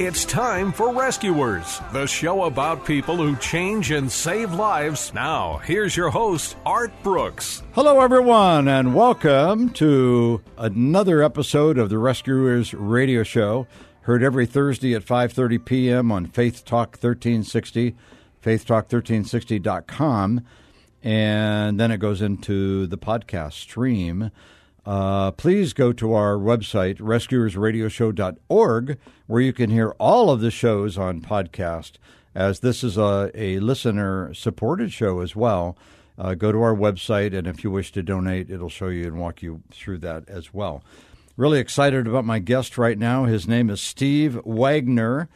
It's time for Rescuers, the show about people who change and save lives. Now, here's your host, Art Brooks. Hello, everyone, and welcome to another episode of the Rescuers Radio Show. Heard every Thursday at 5:30 p.m. on Faith Talk 1360, faithtalk1360.com, and then it goes into the podcast stream. Uh, please go to our website, rescuersradioshow.org, where you can hear all of the shows on podcast, as this is a, a listener supported show as well. Uh, go to our website, and if you wish to donate, it'll show you and walk you through that as well. Really excited about my guest right now. His name is Steve Wagner,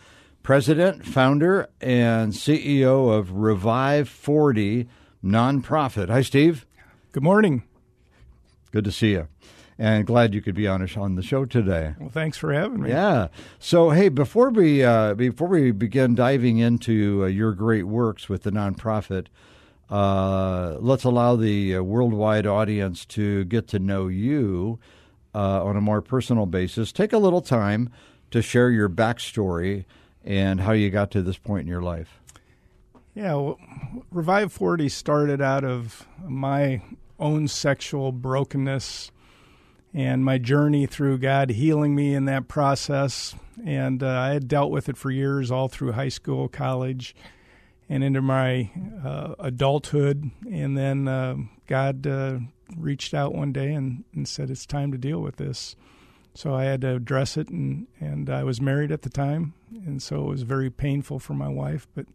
president, founder, and CEO of Revive 40 nonprofit. Hi, Steve. Good morning. Good to see you and glad you could be on on the show today. Well, thanks for having me. Yeah. So, hey, before we uh, before we begin diving into uh, your great works with the nonprofit, uh, let's allow the uh, worldwide audience to get to know you uh, on a more personal basis. Take a little time to share your backstory and how you got to this point in your life. Yeah, well, Revive 40 started out of my own sexual brokenness and my journey through God healing me in that process. And uh, I had dealt with it for years, all through high school, college, and into my uh, adulthood. And then uh, God uh, reached out one day and, and said, It's time to deal with this. So I had to address it, and, and I was married at the time. And so it was very painful for my wife, but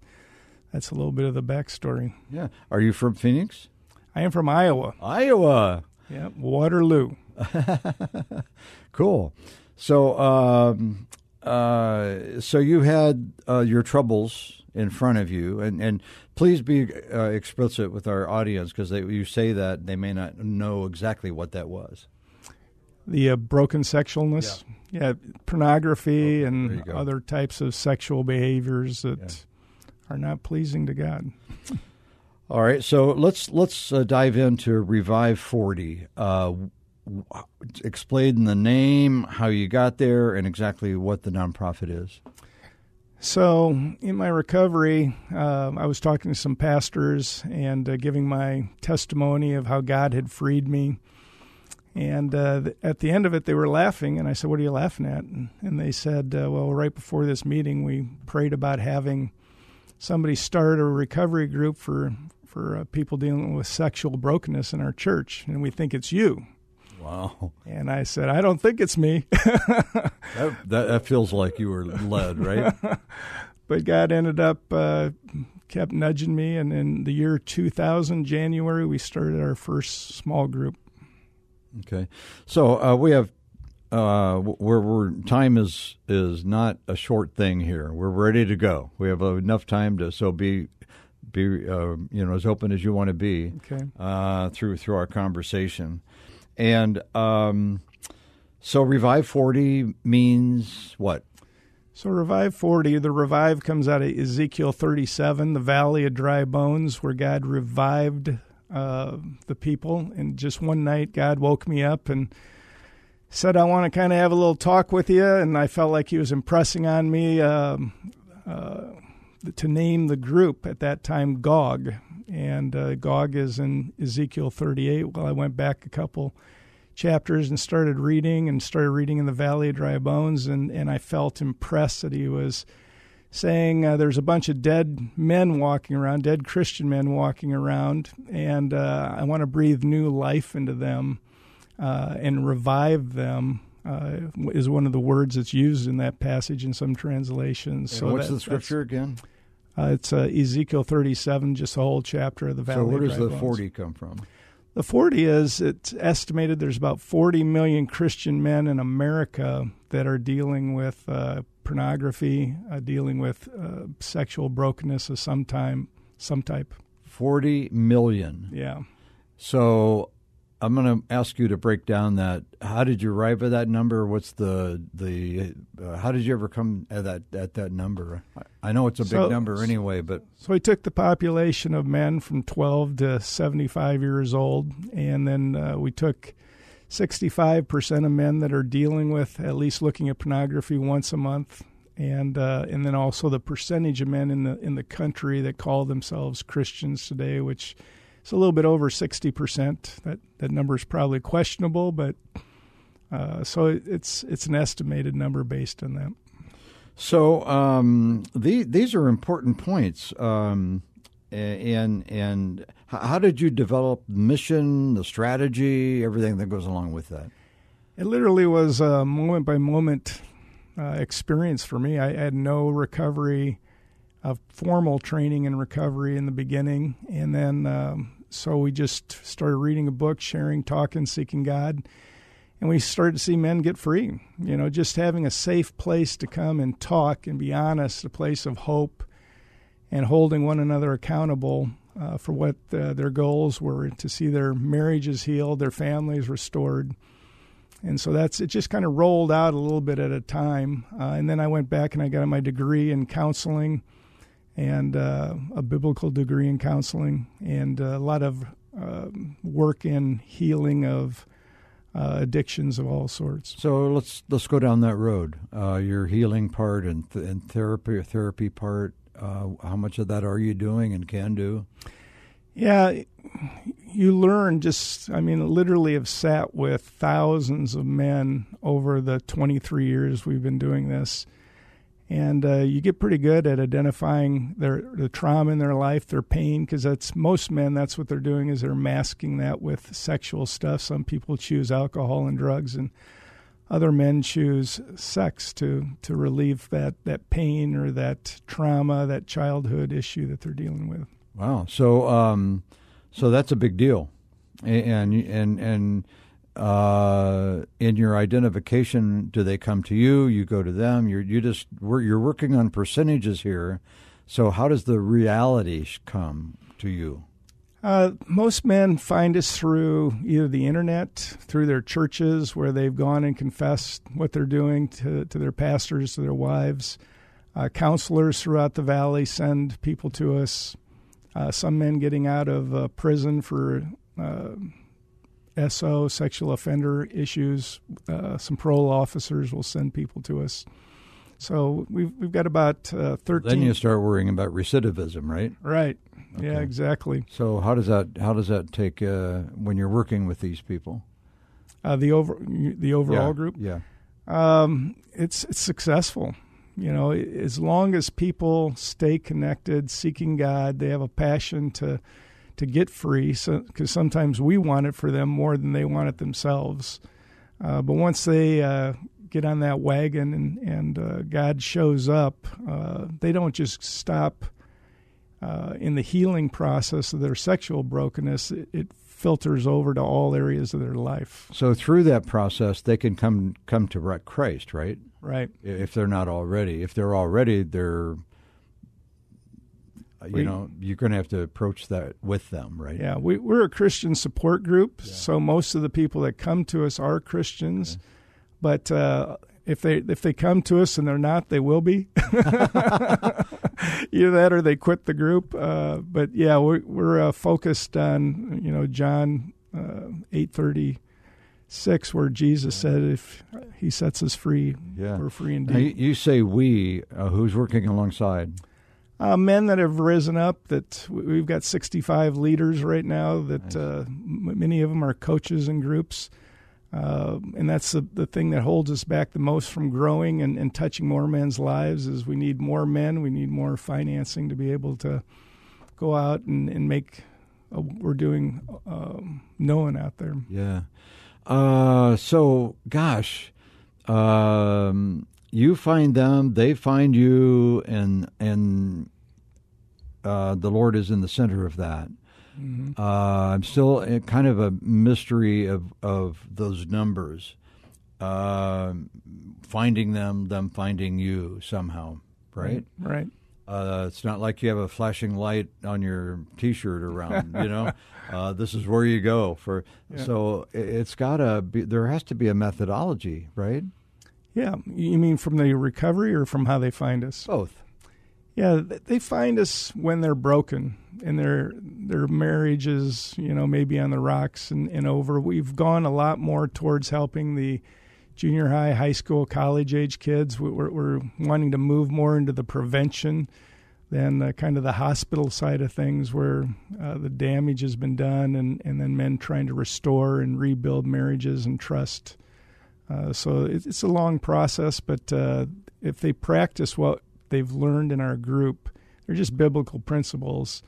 that's a little bit of the backstory. Yeah. Are you from Phoenix? I am from Iowa. Iowa. Yeah, Waterloo. cool. So, um, uh, so you had uh, your troubles in front of you, and, and please be uh, explicit with our audience because you say that they may not know exactly what that was. The uh, broken sexualness, yeah, yeah pornography oh, and other types of sexual behaviors that yeah. are not pleasing to God. All right, so let's let's uh, dive into Revive Forty. Uh, explain the name, how you got there, and exactly what the nonprofit is. So, in my recovery, uh, I was talking to some pastors and uh, giving my testimony of how God had freed me. And uh, at the end of it, they were laughing, and I said, "What are you laughing at?" And they said, uh, "Well, right before this meeting, we prayed about having somebody start a recovery group for for uh, people dealing with sexual brokenness in our church, and we think it's you." Wow. And I said, I don't think it's me. that, that, that, feels like you were led, right? but God ended up, uh, kept nudging me. And in the year 2000, January, we started our first small group. Okay. So uh, we have uh, where we're, time is is not a short thing here. We're ready to go. We have enough time to so be be uh, you know as open as you want to be okay. uh, through through our conversation. And um, so Revive 40 means what? So Revive 40, the revive comes out of Ezekiel 37, the valley of dry bones, where God revived uh, the people. And just one night, God woke me up and said, I want to kind of have a little talk with you. And I felt like he was impressing on me um, uh, to name the group at that time Gog and uh, Gog is in Ezekiel 38. Well, I went back a couple chapters and started reading and started reading in the Valley of Dry Bones, and, and I felt impressed that he was saying uh, there's a bunch of dead men walking around, dead Christian men walking around, and uh, I want to breathe new life into them uh, and revive them. Uh, is one of the words that's used in that passage in some translations. And so what's that, the scripture again? Uh, it's uh, Ezekiel 37, just a whole chapter of the Valley. So where does the Bones. 40 come from? The 40 is it's estimated there's about 40 million Christian men in America that are dealing with uh, pornography, uh, dealing with uh, sexual brokenness of some time, some type. 40 million. Yeah. So I'm going to ask you to break down that. How did you arrive at that number? What's the the? Uh, how did you ever come at that at that number? I know it's a big So- number anyway, but So he took the population of men from 12 to 75 years old, and then uh, we took 65% of men that are dealing with at least looking at pornography once a month, and uh, and then also the percentage of men in the in the country that call themselves Christians today, which is a little bit over 60%. That that number is probably questionable, but uh, so it, it's it's an estimated number based on that. So um, the, these are important points. Um, and and how did you develop the mission, the strategy, everything that goes along with that? It literally was a moment by moment uh, experience for me. I had no recovery of formal training and recovery in the beginning, and then um, so we just started reading a book, sharing, talking, seeking God, and we started to see men get free. You know, just having a safe place to come and talk and be honest, a place of hope, and holding one another accountable uh, for what uh, their goals were to see their marriages healed, their families restored. And so that's it. Just kind of rolled out a little bit at a time, uh, and then I went back and I got my degree in counseling, and uh, a biblical degree in counseling, and a lot of uh, work in healing of uh, addictions of all sorts. So let's let's go down that road. Uh, your healing part and, th- and therapy therapy part. Uh, how much of that are you doing and can do? Yeah, you learn just, I mean, literally have sat with thousands of men over the 23 years we've been doing this. And uh, you get pretty good at identifying their the trauma in their life, their pain, because that's most men. That's what they're doing is they're masking that with sexual stuff. Some people choose alcohol and drugs, and other men choose sex to to relieve that that pain or that trauma, that childhood issue that they're dealing with. Wow. So um, so that's a big deal, and and and uh, in your identification, do they come to you? You go to them. You're you just you're working on percentages here. So how does the reality come to you? Uh, most men find us through either the internet, through their churches, where they've gone and confessed what they're doing to, to their pastors, to their wives. Uh, counselors throughout the valley send people to us. Uh, some men getting out of uh, prison for uh, SO, sexual offender issues. Uh, some parole officers will send people to us. So we've we've got about uh, thirteen. Then you start worrying about recidivism, right? right. Yeah, exactly. So how does that how does that take uh, when you're working with these people? Uh, the over the overall yeah. group. Yeah. Um, it's it's successful. You know, as long as people stay connected, seeking God, they have a passion to to get free. So, because sometimes we want it for them more than they want it themselves. Uh, but once they uh, get on that wagon and and uh, God shows up, uh, they don't just stop uh, in the healing process of their sexual brokenness. It, it filters over to all areas of their life. So through that process, they can come come to Christ, right? Right. If they're not already, if they're already, they're uh, you know you're going to have to approach that with them, right? Yeah, we, we're a Christian support group, so most of the people that come to us are Christians. But uh, if they if they come to us and they're not, they will be. Either that or they quit the group. Uh, but yeah, we're we're uh, focused on you know John uh, eight thirty six, where Jesus said, "If He sets us free, Yeah. we're free Now, indeed." you say we. Uh, who's working alongside? Uh, men that have risen up that we- we've got 65 leaders right now that uh, many of them are coaches and groups Uh, and that's the, the thing that holds us back the most from growing and, and touching more men's lives is we need more men. We need more financing to be able to go out and, and make uh, what we're doing um, known out there. Yeah. Uh, so, gosh, um, you find them, they find you, and and uh, the Lord is in the center of that. Mm-hmm. Uh, I'm still kind of a mystery of of those numbers. Uh, finding them, them finding you somehow, right? Right. Uh, it's not like you have a flashing light on your T-shirt around. You know, uh, this is where you go for. Yeah. So it's got to be. There has to be a methodology, right? Yeah. You mean from the recovery or from how they find us? Both. Yeah, they find us when they're broken and their their marriages, you know, maybe on the rocks and, and over. We've gone a lot more towards helping the junior high, high school, college age kids. We're, we're wanting to move more into the prevention than uh, kind of the hospital side of things where uh, the damage has been done and, and then men trying to restore and rebuild marriages and trust. Uh, so it's, it's, a long process, but uh, if they practice what they've learned in our group, they're just biblical principles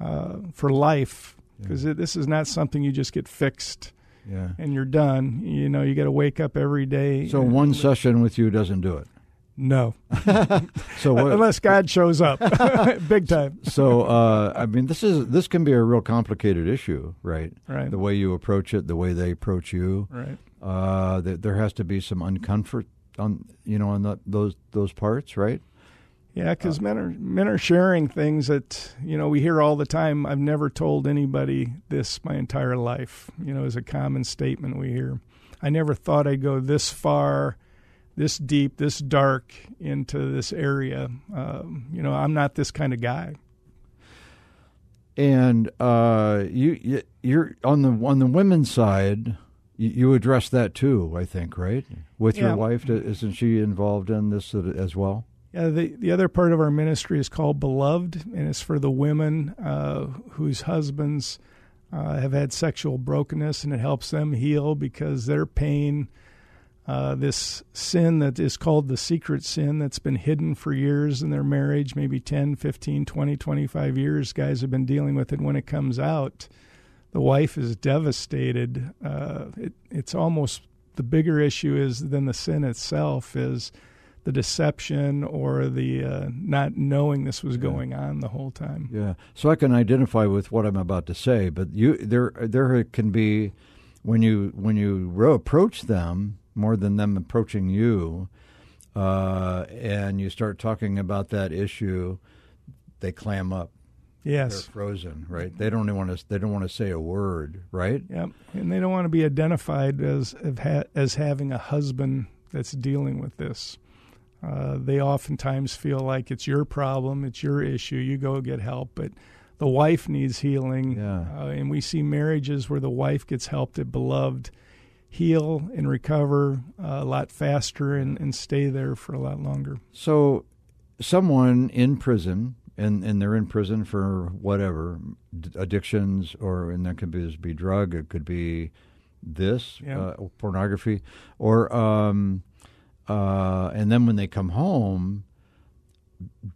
uh, for life because yeah. this is not something you just get fixed yeah. and you're done. You know, you got to wake up every day. So one session with you doesn't do it. No. so what, unless God shows up, big time. so uh, I mean, this is this can be a real complicated issue, right? Right. The way you approach it, the way they approach you. Right. Uh, there has to be some uncomfort on you know on the, those those parts, right? Yeah, because uh, men are men are sharing things that you know we hear all the time. I've never told anybody this my entire life. You know, is a common statement we hear. I never thought I'd go this far, this deep, this dark into this area. Um, you know, I'm not this kind of guy. And uh, you you're on the on the women's side. You address that too, I think, right? With yeah. your wife, isn't she involved in this as well? Yeah, the, the other part of our ministry is called Beloved, and it's for the women uh, whose husbands uh, have had sexual brokenness, and it helps them heal because their pain, uh, this sin that is called the secret sin that's been hidden for years in their marriage, maybe 10, 15, 20, 25 years, guys have been dealing with it. When it comes out, the wife is devastated. Uh, it, it's almost the bigger issue is than the sin itself is – the deception or the uh, not knowing this was going on the whole time. Yeah, so I can identify with what I'm about to say, but you there there can be when you when you approach them more than them approaching you, uh, and you start talking about that issue, they clam up. Yes, they're frozen. Right? They don't want to. They don't want to say a word. Right? Yep. And they don't want to be identified as as having a husband that's dealing with this. Uh, they oftentimes feel like it's your problem, it's your issue. You go get help, but the wife needs healing. Yeah. Uh, and we see marriages where the wife gets helped at beloved heal and recover uh, a lot faster and, and stay there for a lot longer. So, someone in prison, and, and they're in prison for whatever addictions, or and that could be, be drug, it could be this, yeah. uh, pornography, or um, uh, and then when they come home,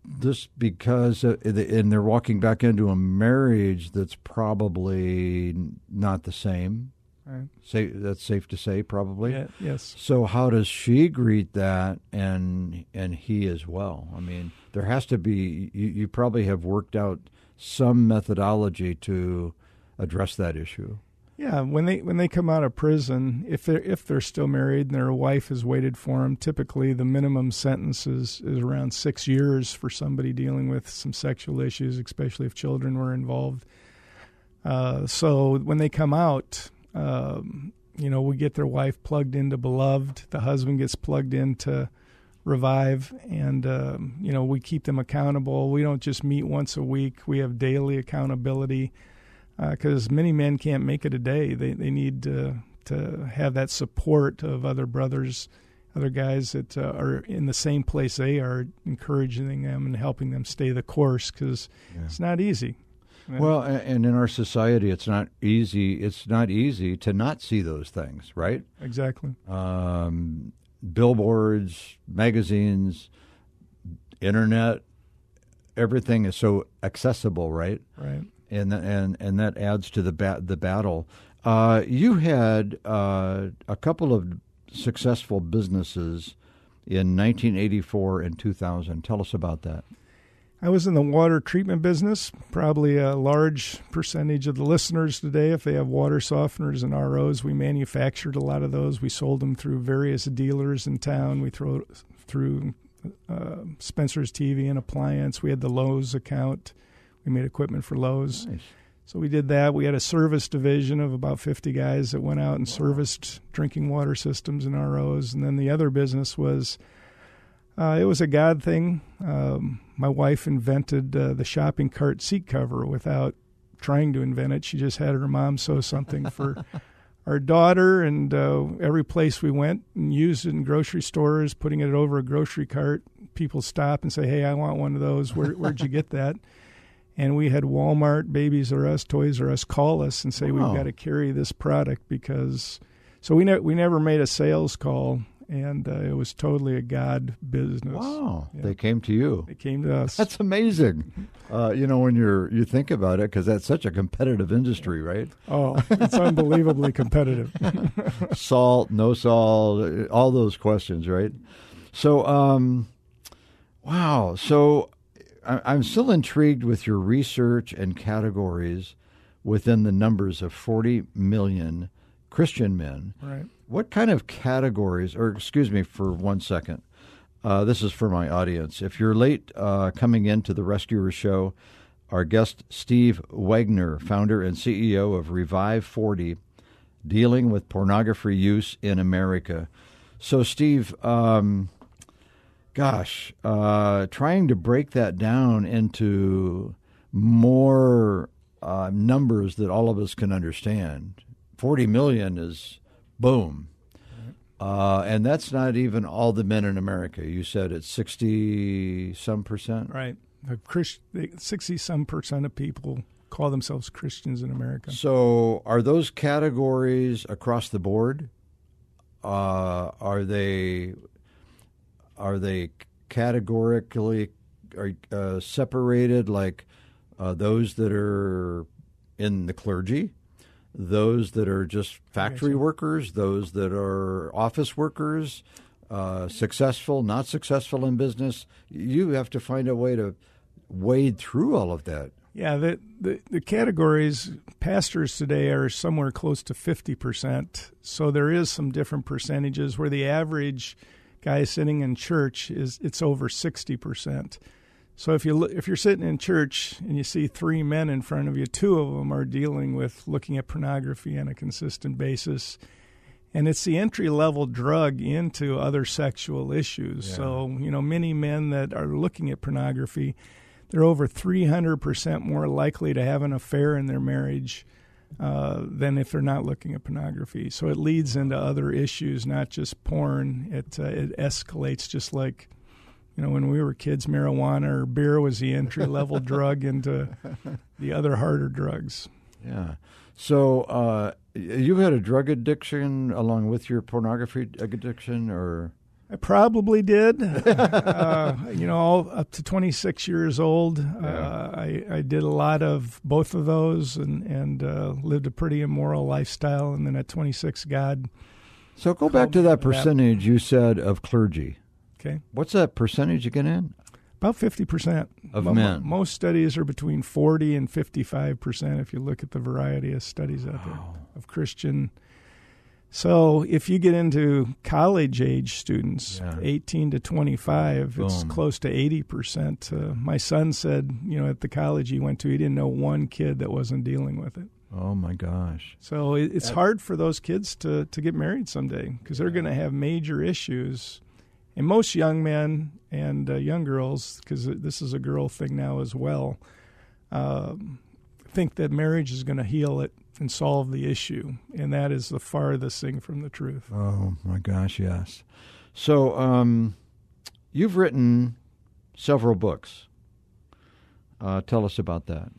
this because uh, and they're walking back into a marriage that's probably not the same. Right. Say that's safe to say, probably. Yeah, yes. So how does she greet that, and and he as well? I mean, there has to be. You, you probably have worked out some methodology to address that issue. Yeah, when they when they come out of prison, if they're if they're still married and their wife has waited for them, typically the minimum sentence is, is around six years for somebody dealing with some sexual issues, especially if children were involved. Uh, so when they come out, um, you know, we get their wife plugged into Beloved, the husband gets plugged into Revive, and um, you know we keep them accountable. We don't just meet once a week; we have daily accountability because uh, many men can't make it a day. They they need to to have that support of other brothers, other guys that uh, are in the same place they are, encouraging them and helping them stay the course because yeah. it's not easy. Well, and in our society, it's not easy. It's not easy to not see those things, right? Exactly. Um, billboards, magazines, internet, everything is so accessible, right? Right. And and and that adds to the ba- the battle. Uh, you had uh, a couple of successful businesses in 1984 and 2000. Tell us about that. I was in the water treatment business. Probably a large percentage of the listeners today, if they have water softeners and ROs, we manufactured a lot of those. We sold them through various dealers in town. We throw through uh, Spencer's TV and Appliance. We had the Lowe's account. We made equipment for Lowe's. Nice. So we did that. We had a service division of about 50 guys that went out and serviced drinking water systems and ROs. And then the other business was uh, it was a God thing. Um, my wife invented uh, the shopping cart seat cover without trying to invent it. She just had her mom sew something for our daughter, and uh, every place we went and used it in grocery stores, putting it over a grocery cart. People stop and say, "Hey, I want one of those. Where, where'd you get that?" And we had Walmart, Babies R Us, Toys R Us call us and say Wow. we've got to carry this product because. So we ne- we never made a sales call, and uh, it was totally a God business. Wow, Yeah. they came to you. They came to us. That's amazing. Uh, you know, when you're you think about it, because that's such a competitive industry, right? oh, it's unbelievably competitive. salt, no salt, all those questions, right? So, um, wow. So, I, I'm still intrigued with your research and categories within the numbers of 40 million Christian men. right. What kind of categories, or excuse me for one second, uh, this is for my audience. If you're late uh, coming into the Rescuer Show, our guest Steve Wagner, founder and CEO of Revive 40, dealing with pornography use in America. So, Steve, um, gosh, uh, trying to break that down into more uh, numbers that all of us can understand. 40 million is boom. Uh, and that's not even all the men in America. You said it's 60 some percent. Right. Sixty some percent of people call themselves Christians in America. So, are those categories across the board? Uh, are they are they categorically are, uh, separated, like uh, those that are in the clergy, those that are just factory workers, those that are office workers, uh, successful, not successful in business? You have to find a way to wade through all of that. Yeah, the, the the categories pastors today are somewhere close to fifty percent. So there is some different percentages where the average guy sitting in church is it's over sixty percent. So if you if you're sitting in church and you see three men in front of you, two of them are dealing with looking at pornography on a consistent basis, and it's the entry level drug into other sexual issues. So you know, many men that are looking at pornography, they're over three hundred percent more likely to have an affair in their marriage. Uh, than if they're not looking at pornography. So it leads into other issues, not just porn. It uh, it escalates just like you know, when we were kids, marijuana or beer was the entry level drug into the other harder drugs. Yeah. So uh, you've had a drug addiction along with your pornography addiction, or I probably did. uh, you know, all up to 26 years old, uh, I, I did a lot of both of those and, and uh, lived a pretty immoral lifestyle. And then at 26, God, so go back to that me that. percentage you said of clergy. Okay, What's that percentage again? In about 50%. Of Mo- men. Most studies are between 40 and 55% if you look at the variety of studies out there of Christian. So if you get into college age students, Yeah. 18 to 25, it's close to 80%. Uh, my son said, you know, at the college he went to, he didn't know one kid that wasn't dealing with it. oh my gosh. So it, it's hard for those kids to, to get married someday because they're going to have major issues. And most young men and uh, young girls, because this is a girl thing now as well, um, think that marriage is going to heal it and solve the issue. And that is the farthest thing from the truth. Oh my gosh, yes. So um, you've written several books. Uh, tell us about that.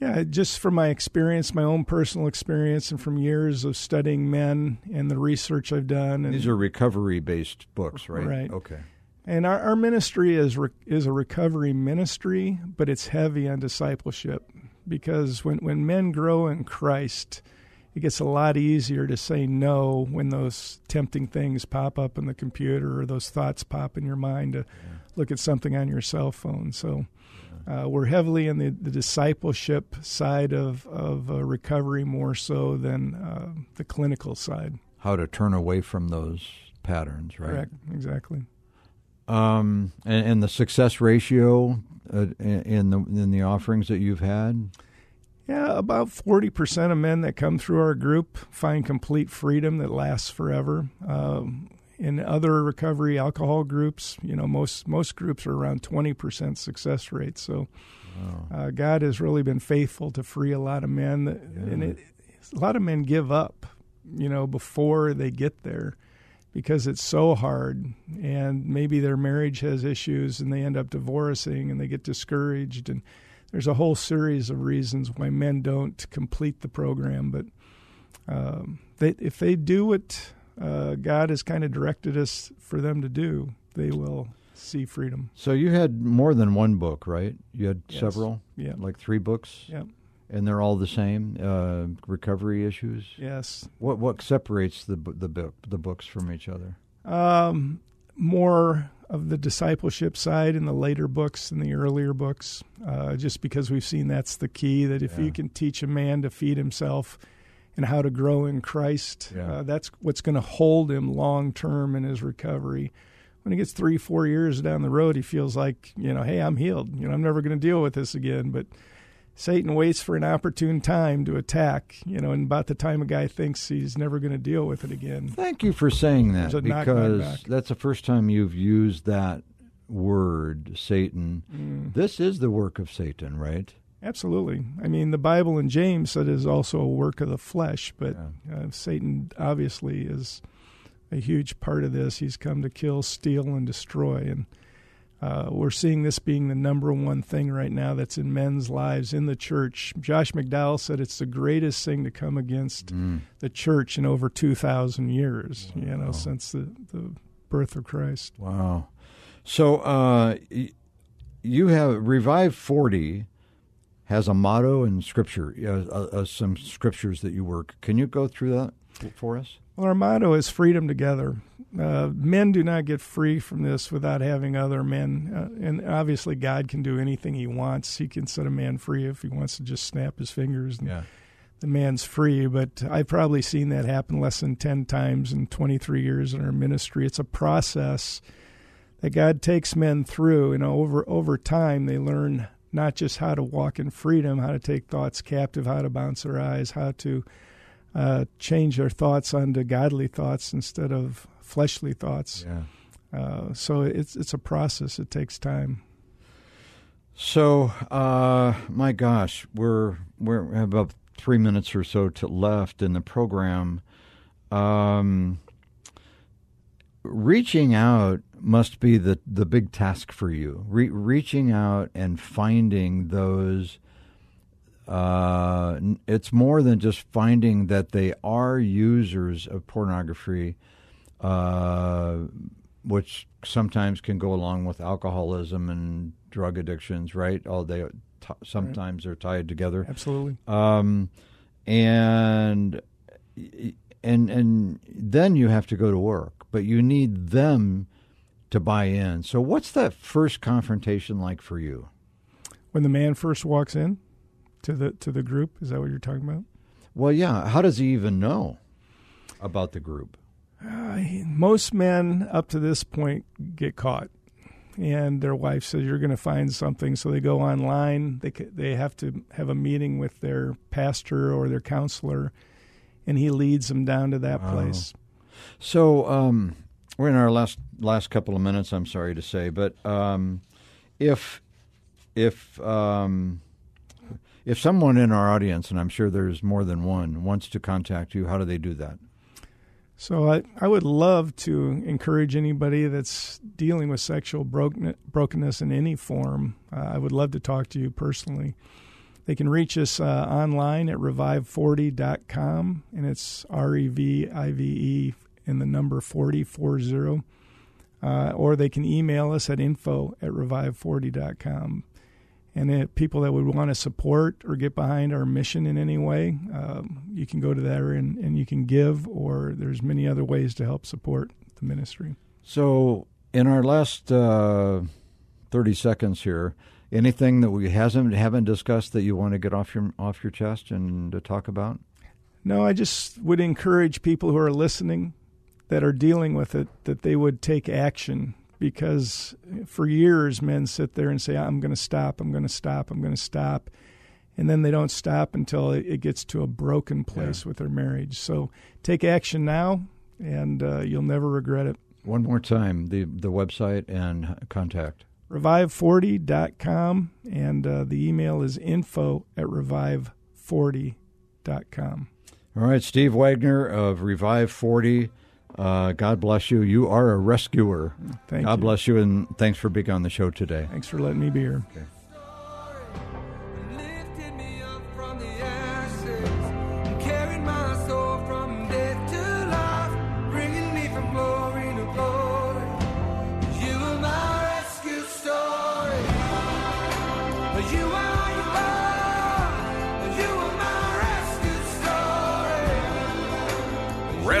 Yeah, just from my experience, my own personal experience, and from years of studying men and the research I've done. And, These are recovery-based books, right? Right. Okay. and our, our ministry is re, is a recovery ministry, but it's heavy on discipleship because when when men grow in Christ, it gets a lot easier to say no when those tempting things pop up in the computer or those thoughts pop in your mind to look at something on your cell phone. So. Uh, we're heavily in the, the discipleship side of, of uh, recovery more so than uh, the clinical side. How to turn away from those patterns, right? Correct, exactly. Um, and, and the success ratio uh, in in the in the offerings that you've had. Yeah, about 40% of men that come through our group find complete freedom that lasts forever. Um, in other recovery alcohol groups, you know, most most groups are around 20% success rate. So uh, God has really been faithful to free a lot of men. That, And it, a lot of men give up, you know, before they get there because it's so hard. And maybe their marriage has issues and they end up divorcing and they get discouraged. And there's a whole series of reasons why men don't complete the program. But um, they, if they do what uh, God has kind of directed us for them to do, they will see freedom. So you had more than one book, right? You had Yes. several, Yeah. like three books, Yeah. and they're all the same uh, recovery issues. Yes. What what separates the the book the books from each other? Um, more of the discipleship side in the later books than the earlier books, uh, just because we've seen that's the key. That if Yeah. you can teach a man to feed himself and how to grow in Christ, Yeah. uh, that's what's going to hold him long term in his recovery. When he gets three, four years down the road, he feels like, you know, hey, I'm healed. You know, I'm never going to deal with this again. But Satan waits for an opportune time to attack, you know, and about the time a guy thinks he's never going to deal with it again. Thank you for saying that There's a knock because that's the first time you've used that word, Satan. Mm. This is the work of Satan, right? Absolutely. I mean, the Bible in James said it is also a work of the flesh, but uh, Satan obviously is a huge part of this. He's come to kill, steal, and destroy. And uh, we're seeing this being the number one thing right now that's in men's lives in the church. Josh McDowell said it's the greatest thing to come against Mm. the church in over 2,000 years, you know, since the, the birth of Christ. Wow. So uh, you have Revive 40 has a motto and scripture, uh, uh, uh, some scriptures that you work. Can you go through that for us? Well, our motto is freedom together. Uh, men do not get free from this without having other men. Uh, and obviously, God can do anything He wants. He can set a man free if He wants to just snap his fingers and the man's free. But I've probably seen that happen less than 10 times in 23 years in our ministry. It's a process that God takes men through. And over, over time, they learn not just how to walk in freedom, how to take thoughts captive, how to bounce our eyes, how to uh, change our thoughts onto godly thoughts instead of fleshly thoughts. Yeah. Uh, so it's it's a process. It takes time. So, uh, my gosh, we're we're about three minutes or so to left in the program. Um, reaching out must be the the big task for you. Re- reaching out and finding those. Uh, it's more than just finding that they are users of pornography, uh, which sometimes can go along with alcoholism and drug addictions. Right? Oh, they t- sometimes they're tied together Absolutely. um, and and and then you have to go to work, but you need them to buy in. So, what's that first confrontation like for you? When the man first walks in to the to the group, is that what you're talking about? Well, yeah. How does he even know about the group? Uh, most men up to this point get caught, and their wife says you're going to find something, so they go online. They they have to have a meeting with their pastor or their counselor, and he leads them down to that Wow. place. So, um, we're in our last last couple of minutes. I'm sorry to say, but um, if if um, if someone in our audience, and I'm sure there's more than one, wants to contact you, how do they do that? So I, I would love to encourage anybody that's dealing with sexual broken, brokenness in any form. Uh, I would love to talk to you personally. They can reach us uh, online at revive40.com, and it's R E V I V E in the number 40, 40. Uh, or they can email us at info at revive40.com. And if people that would want to support or get behind our mission in any way, um, you can go to there and, and you can give, or there's many other ways to help support the ministry. So, in our last uh, 30 seconds here, anything that we hasn't haven't discussed that you want to get off your off your chest and to talk about? No, I just would encourage people who are listening that are dealing with it that they would take action because for years men sit there and say I'm going to stop, I'm going to stop, I'm going to stop. And then they don't stop until it gets to a broken place yeah. with their marriage. So take action now, and uh, you'll never regret it. One more time, the the website and contact revive40.com, and uh, the email is info at revive40.com. All right, Steve Wagner of Revive 40. Uh, God bless you. You are a rescuer. Thank God you. bless you, and thanks for being on the show today. Thanks for letting me be here. Okay.